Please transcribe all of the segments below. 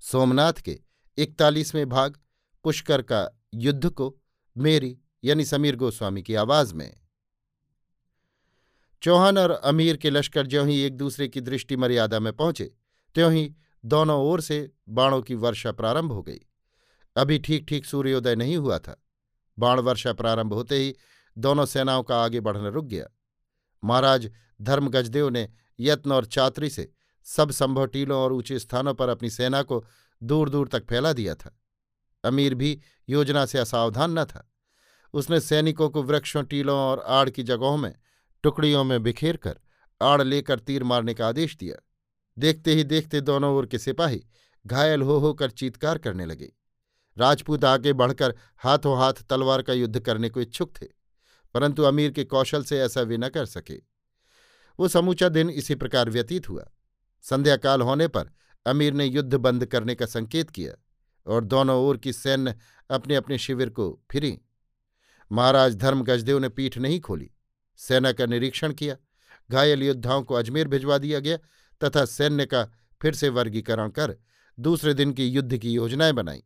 सोमनाथ के इकतालीसवें भाग पुष्कर का युद्ध को मेरी यानी समीर गोस्वामी की आवाज़ में। चौहान और अमीर के लश्कर ज्यों ही एक दूसरे की दृष्टि मर्यादा में पहुँचे, त्यों ही दोनों ओर से बाणों की वर्षा प्रारंभ हो गई। अभी ठीक ठीक सूर्योदय नहीं हुआ था। बाण वर्षा प्रारंभ होते ही दोनों सेनाओं का आगे बढ़ना रुक गया। महाराज धर्मगजदेव ने यत्न और चात्री से सब संभव टीलों और ऊँचे स्थानों पर अपनी सेना को दूर दूर तक फैला दिया था। अमीर भी योजना से असावधान न था। उसने सैनिकों को वृक्षों, टीलों और आड़ की जगहों में, टुकड़ियों में बिखेर कर आड़ लेकर तीर मारने का आदेश दिया। देखते ही देखते दोनों ओर के सिपाही घायल हो होकर चीतकार करने लगे। राजपूत आगे बढ़कर हाथों हाथ तलवार का युद्ध करने को इच्छुक थे, परंतु अमीर के कौशल से ऐसा वे न कर सके। वो समूचा दिन इसी प्रकार व्यतीत हुआ। संध्याकाल होने पर अमीर ने युद्ध बंद करने का संकेत किया और दोनों ओर की सैन्य अपने अपने शिविर को फिरी। महाराज धर्म गजदेव ने पीठ नहीं खोली। सेना का निरीक्षण किया। घायल योद्धाओं को अजमेर भिजवा दिया गया तथा सैन्य का फिर से वर्गीकरण कर दूसरे दिन की युद्ध की योजनाएँ बनाई।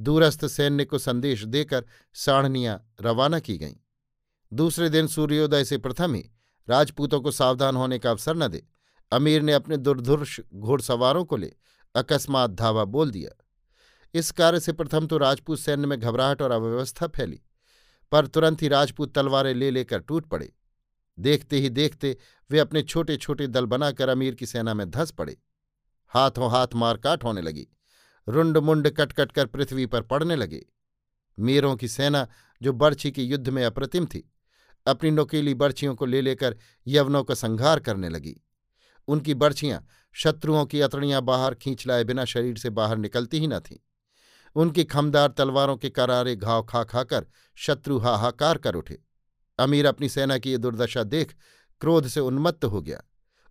दूरस्थ सैन्य को संदेश देकर साढ़नियाँ रवाना की गईं। दूसरे दिन सूर्योदय से प्रथम ही राजपूतों को सावधान होने का अवसर न दे अमीर ने अपने दुर्धुर्ष घोड़सवारों को ले अकस्मात धावा बोल दिया। इस कार्य से प्रथम तो राजपूत सैन्य में घबराहट और अव्यवस्था फैली, पर तुरंत ही राजपूत तलवारें ले लेकर टूट पड़े। देखते ही देखते वे अपने छोटे छोटे दल बनाकर अमीर की सेना में धस पड़े। हाथों हाथ मारकाट होने लगी रुंड मुंड कटकट कर पृथ्वी पर पड़ने लगे। मीरों की सेना, जो बर्छी के युद्ध में अप्रतिम थी, अपनी नोकीली बर्छियों को ले लेकर यवनों का संहार करने लगी। उनकी बर्छियाँ शत्रुओं की अतड़ियाँ बाहर खींच लाए बिना शरीर से बाहर निकलती ही न थीं। उनकी खमदार तलवारों के करारे घाव खा खाकर शत्रु हाहाकार कर उठे। अमीर अपनी सेना की ये दुर्दशा देख क्रोध से उन्मत्त हो गया।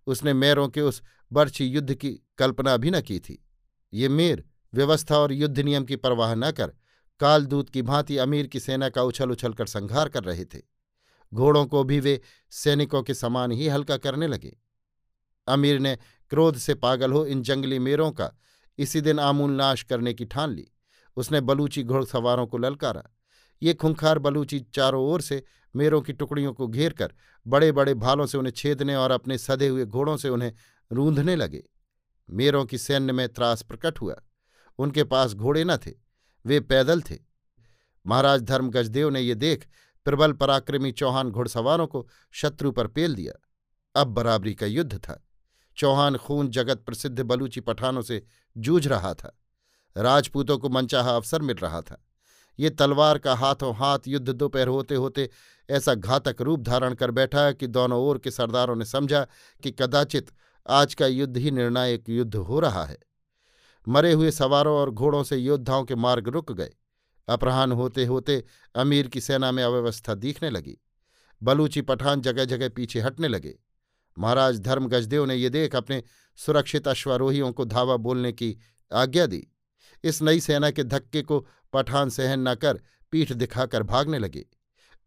उसने मेरों के उस बर्छी युद्ध की कल्पना भी न की थी। ये मेर व्यवस्था और युद्ध नियम की परवाह न कर कालदूत की भांति अमीर की सेना का उछल उछल कर संहार कर रहे थे। घोड़ों को भी वे सैनिकों के समान ही हल्का करने लगे। अमीर ने क्रोध से पागल हो इन जंगली मेरों का इसी दिन आमूल नाश करने की ठान ली। उसने बलूची घोड़सवारों को ललकारा। ये खुंखार बलूची चारों ओर से मेरों की टुकड़ियों को घेर कर बड़े बड़े भालों से उन्हें छेदने और अपने सधे हुए घोड़ों से उन्हें रूंधने लगे। मेरों की सैन्य में त्रास प्रकट हुआ। उनके पास घोड़े न थे, वे पैदल थे। महाराज धर्म गजदेव ने ये देख प्रबल पराक्रमी चौहान घुड़सवारों को शत्रु पर पेल दिया। अब बराबरी का युद्ध था। चौहान खून जगत प्रसिद्ध बलूची पठानों से जूझ रहा था। राजपूतों को मनचाहा अवसर मिल रहा था। ये तलवार का हाथों हाथ युद्ध दोपहर होते होते ऐसा घातक रूप धारण कर बैठा कि दोनों ओर के सरदारों ने समझा कि कदाचित आज का युद्ध ही निर्णायक युद्ध हो रहा है। मरे हुए सवारों और घोड़ों से योद्धाओं के मार्ग रुक गए। अपराह्न होते होते अमीर की सेना में अव्यवस्था दिखने लगी। बलूची पठान जगह जगह पीछे हटने लगे। महाराज धर्म गजदेव ने ये देख अपने सुरक्षित अश्वारोहियों को धावा बोलने की आज्ञा दी। इस नई सेना के धक्के को पठान सहन न कर पीठ दिखाकर भागने लगे।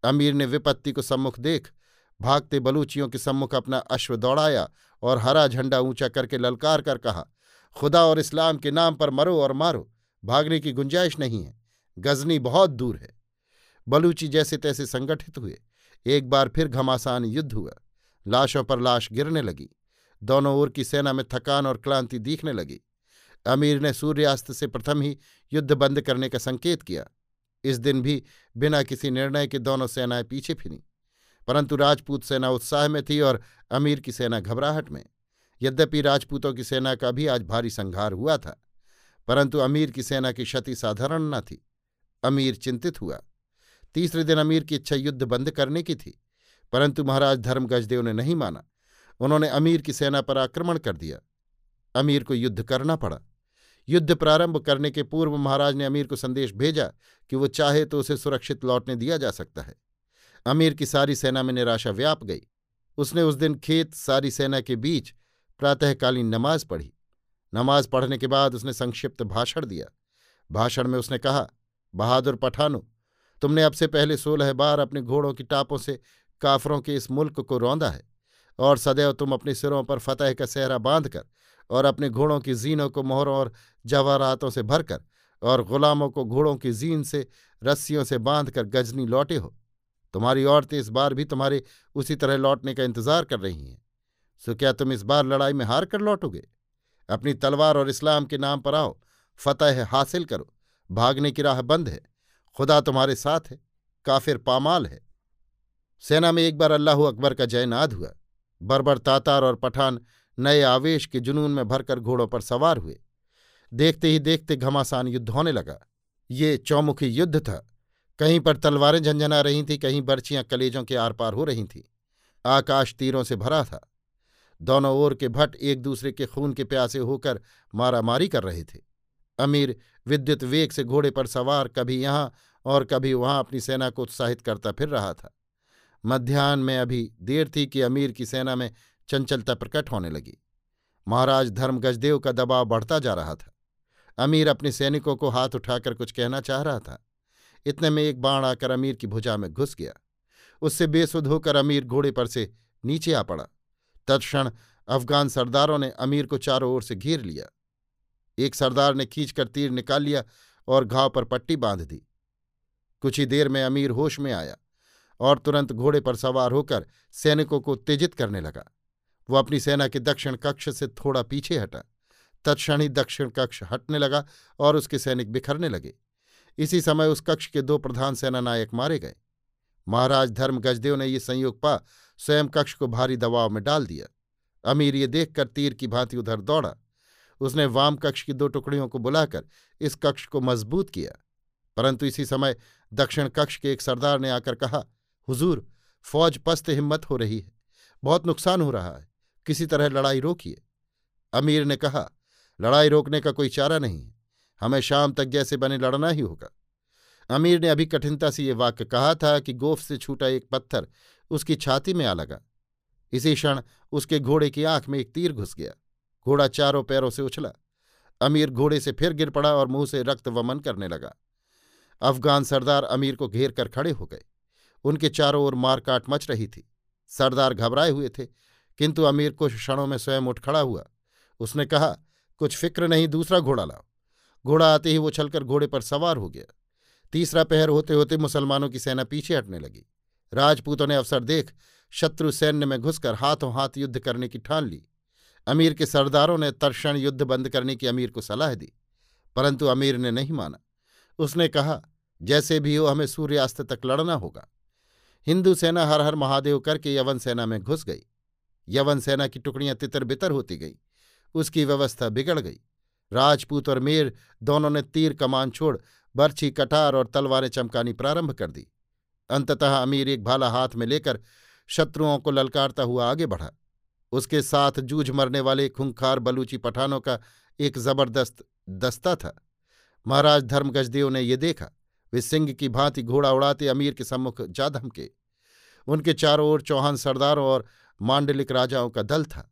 अमीर ने विपत्ति को सम्मुख देख भागते बलूचियों के सम्मुख अपना अश्व दौड़ाया और हरा झंडा ऊँचा करके ललकार कर कहा, खुदा और इस्लाम के नाम पर मरो और मारो, भागने की गुंजाइश नहीं है, गजनी बहुत दूर है। बलूची जैसे तैसे संगठित हुए। एक बार फिर घमासान युद्ध हुआ। लाशों पर लाश गिरने लगी। दोनों ओर की सेना में थकान और क्लांति दिखने लगी। अमीर ने सूर्यास्त से प्रथम ही युद्ध बंद करने का संकेत किया। इस दिन भी बिना किसी निर्णय के दोनों सेनाएँ पीछे फिरी। परंतु राजपूत सेना उत्साह में थी और अमीर की सेना घबराहट में। यद्यपि राजपूतों की सेना का भी आज भारी संहार हुआ था, परंतु अमीर की सेना की क्षति साधारण न थी। अमीर चिंतित हुआ। तीसरे दिन अमीर की इच्छा युद्ध बंद करने की थी। परंतु महाराज धर्म गजदेव ने नहीं माना। उन्होंने अमीर की सेना पर आक्रमण कर दिया। अमीर को युद्ध करना पड़ा। युद्ध प्रारंभ करने के पूर्व महाराज ने अमीर को संदेश भेजा कि वो चाहे तो उसे सुरक्षित लौटने दिया जा सकता है। अमीर की सारी सेना में निराशा व्याप गई। उसने उस दिन खेत सारी सेना के बीच प्रातःकालीन नमाज़ पढ़ी। नमाज़ पढ़ने के बाद उसने संक्षिप्त भाषण दिया। भाषण में उसने कहा, बहादुर पठानो, तुमने अब से पहले सोलह बार अपने घोड़ों की टापों से काफरों के इस मुल्क को रौंदा है, और सदैव तुम अपने सिरों पर फतेह का सहरा बांधकर और अपने घोड़ों की जीनों को मोहरों और जवाहरातों से भरकर और गुलामों को घोड़ों की जीन से, रस्सियों से बांधकर गजनी लौटे हो। तुम्हारी औरतें इस बार भी तुम्हारे उसी तरह लौटने का इंतज़ार कर रही हैं। सो क्या तुम इस बार लड़ाई में हार कर लौटोगे? अपनी तलवार और इस्लाम के नाम पर आओ, फतेह हासिल करो, भागने की राह बंद है, खुदा तुम्हारे साथ है, काफिर पामाल है। सेना में एक बार अल्लाह अकबर का जयनाद हुआ। बरबर तातार और पठान नए आवेश के जुनून में भरकर घोड़ों पर सवार हुए। देखते ही देखते घमासान युद्ध होने लगा। ये चौमुखी युद्ध था। कहीं पर तलवारें झंझना रही थीं, कहीं बर्चियाँ कलेजों के आर पार हो रही थीं। आकाश तीरों से भरा था। दोनों ओर के भट्ट एक दूसरे के खून के प्यासे होकर मारामारी कर रहे थे। अमीर विद्युत वेग से घोड़े पर सवार कभी यहाँ और कभी वहाँ अपनी सेना को उत्साहित करता फिर रहा था। मध्यान्ह में अभी देर थी कि अमीर की सेना में चंचलता प्रकट होने लगी। महाराज धर्म गजदेव का दबाव बढ़ता जा रहा था। अमीर अपने सैनिकों को हाथ उठाकर कुछ कहना चाह रहा था। इतने में एक बाण आकर अमीर की भुजा में घुस गया। उससे बेसुध होकर अमीर घोड़े पर से नीचे आ पड़ा। तत्क्षण अफगान सरदारों ने अमीर को चारों ओर से घेर लिया। एक सरदार ने खींचकर तीर निकाल लिया और घाव पर पट्टी बाँध दी। कुछ ही देर में अमीर होश में आया। और तुरंत घोड़े पर सवार होकर सैनिकों को उत्तेजित करने लगा। वो अपनी सेना के दक्षिण कक्ष से थोड़ा पीछे हटा। तत्क्षण ही दक्षिण कक्ष हटने लगा और उसके सैनिक बिखरने लगे। इसी समय उस कक्ष के दो प्रधान सेनानायक मारे गए। महाराज धर्म गजदेव ने ये संयोग पा स्वयं कक्ष को भारी दबाव में डाल दिया। अमीर ये देखकर तीर की भांति उधर दौड़ा। उसने वाम कक्ष की दो टुकड़ियों को बुलाकर इस कक्ष को मज़बूत किया। परंतु इसी समय दक्षिण कक्ष के एक सरदार ने आकर कहा हुजूर, फौज पस्त हिम्मत हो रही है। बहुत नुकसान हो रहा है। किसी तरह लड़ाई रोकिए। अमीर ने कहा, लड़ाई रोकने का कोई चारा नहीं है। हमें शाम तक जैसे बने लड़ना ही होगा। अमीर ने अभी कठिनता से ये वाक्य कहा था कि गोफ से छूटा एक पत्थर उसकी छाती में आ लगा। इसी क्षण उसके घोड़े की आँख में एक तीर घुस गया। घोड़ा चारों पैरों से उछला। अमीर घोड़े से फिर गिर पड़ा और मुँह से रक्त वमन करने लगा। अफगान सरदार अमीर को घेर कर खड़े हो गए। उनके चारों ओर मारकाट मच रही थी। सरदार घबराए हुए थे, किंतु अमीर कुछ क्षणों में स्वयं उठ खड़ा हुआ। उसने कहा, कुछ फ़िक्र नहीं, दूसरा घोड़ा लाओ। घोड़ा आते ही वो छलकर घोड़े पर सवार हो गया। तीसरा पहर होते होते मुसलमानों की सेना पीछे हटने लगी। राजपूतों ने अवसर देख शत्रु सैन्य में घुसकर हाथों हाथ युद्ध करने की ठान ली। अमीर के सरदारों ने तर्षण युद्ध बंद करने की अमीर को सलाह दी, परंतु अमीर ने नहीं माना। उसने कहा, जैसे भी हो, हमें सूर्यास्त तक लड़ना होगा। हिंदू सेना हर हर महादेव करके यवन सेना में घुस गई। यवन सेना की टुकड़ियाँ तितर बितर होती गई। उसकी व्यवस्था बिगड़ गई। राजपूत और मेर दोनों ने तीर कमान छोड़ बर्छी कटार और तलवारें चमकानी प्रारंभ कर दी। अंततः अमीर एक भाला हाथ में लेकर शत्रुओं को ललकारता हुआ आगे बढ़ा। उसके साथ जूझ मरने वाले खुंखार बलूची पठानों का एक ज़बरदस्त दस्ता था। महाराज धर्मगजदेव ने ये देखा। वे सिंह की भांति घोड़ा उड़ाते अमीर के सम्मुख जा धमके। उनके चारों ओर चौहान सरदारों और मांडलिक राजाओं का दल था।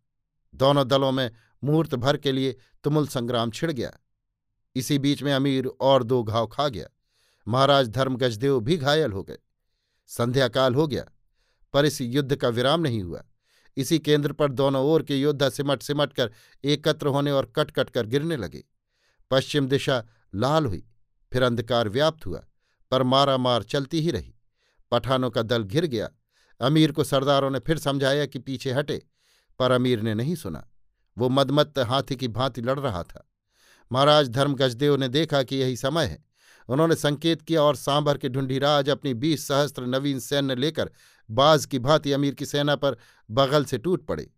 दोनों दलों में मुहूर्त भर के लिए तुमुल संग्राम छिड़ गया। इसी बीच में अमीर और दो घाव खा गया। महाराज धर्मगजदेव भी घायल हो गए। संध्याकाल हो गया, पर इस युद्ध का विराम नहीं हुआ। इसी केंद्र पर दोनों ओर के योद्धा सिमट सिमट कर एकत्र होने और कट कट कर गिरने लगे। पश्चिम दिशा लाल हुई, फिर अंधकार व्याप्त हुआ, पर मारा मार चलती ही रही। पठानों का दल घिर गया अमीर को सरदारों ने फिर समझाया कि पीछे हटे, पर अमीर ने नहीं सुना। वो मदमत्त हाथी की भांति लड़ रहा था। महाराज धर्म गजदेव ने देखा कि यही समय है। उन्होंने संकेत किया और सांभर के ढूंढीराज अपनी बीस सहस्त्र नवीन सैन्य लेकर बाज की भांति अमीर की सेना पर बगल से टूट पड़े।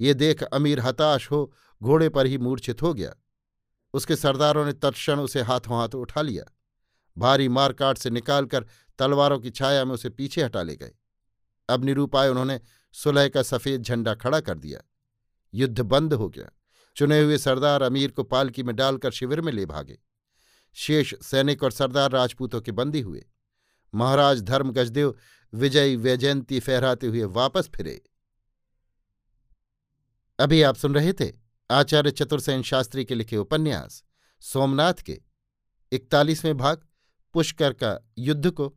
ये देख अमीर हताश हो, घोड़े पर ही मूर्छित हो गया। उसके सरदारों ने तत्क्षण उसे हाथों हाथ उठा लिया। भारी मारकाट से निकालकर तलवारों की छाया में उसे पीछे हटा ले गए। अब निरूपाय उन्होंने सुलह का सफ़ेद झंडा खड़ा कर दिया। युद्ध बंद हो गया। चुने हुए सरदार अमीर को पालकी में डालकर शिविर में ले भागे। शेष सैनिक और सरदार राजपूतों के बंदी हुए। महाराज धर्म गजदेव विजयी वैजयंती फहराते हुए वापस फिरे। अभी आप सुन रहे थे आचार्य चतुर्सेन शास्त्री के लिखे उपन्यास, सोमनाथ के इकतालीसवें भाग, पुष्कर का युद्ध को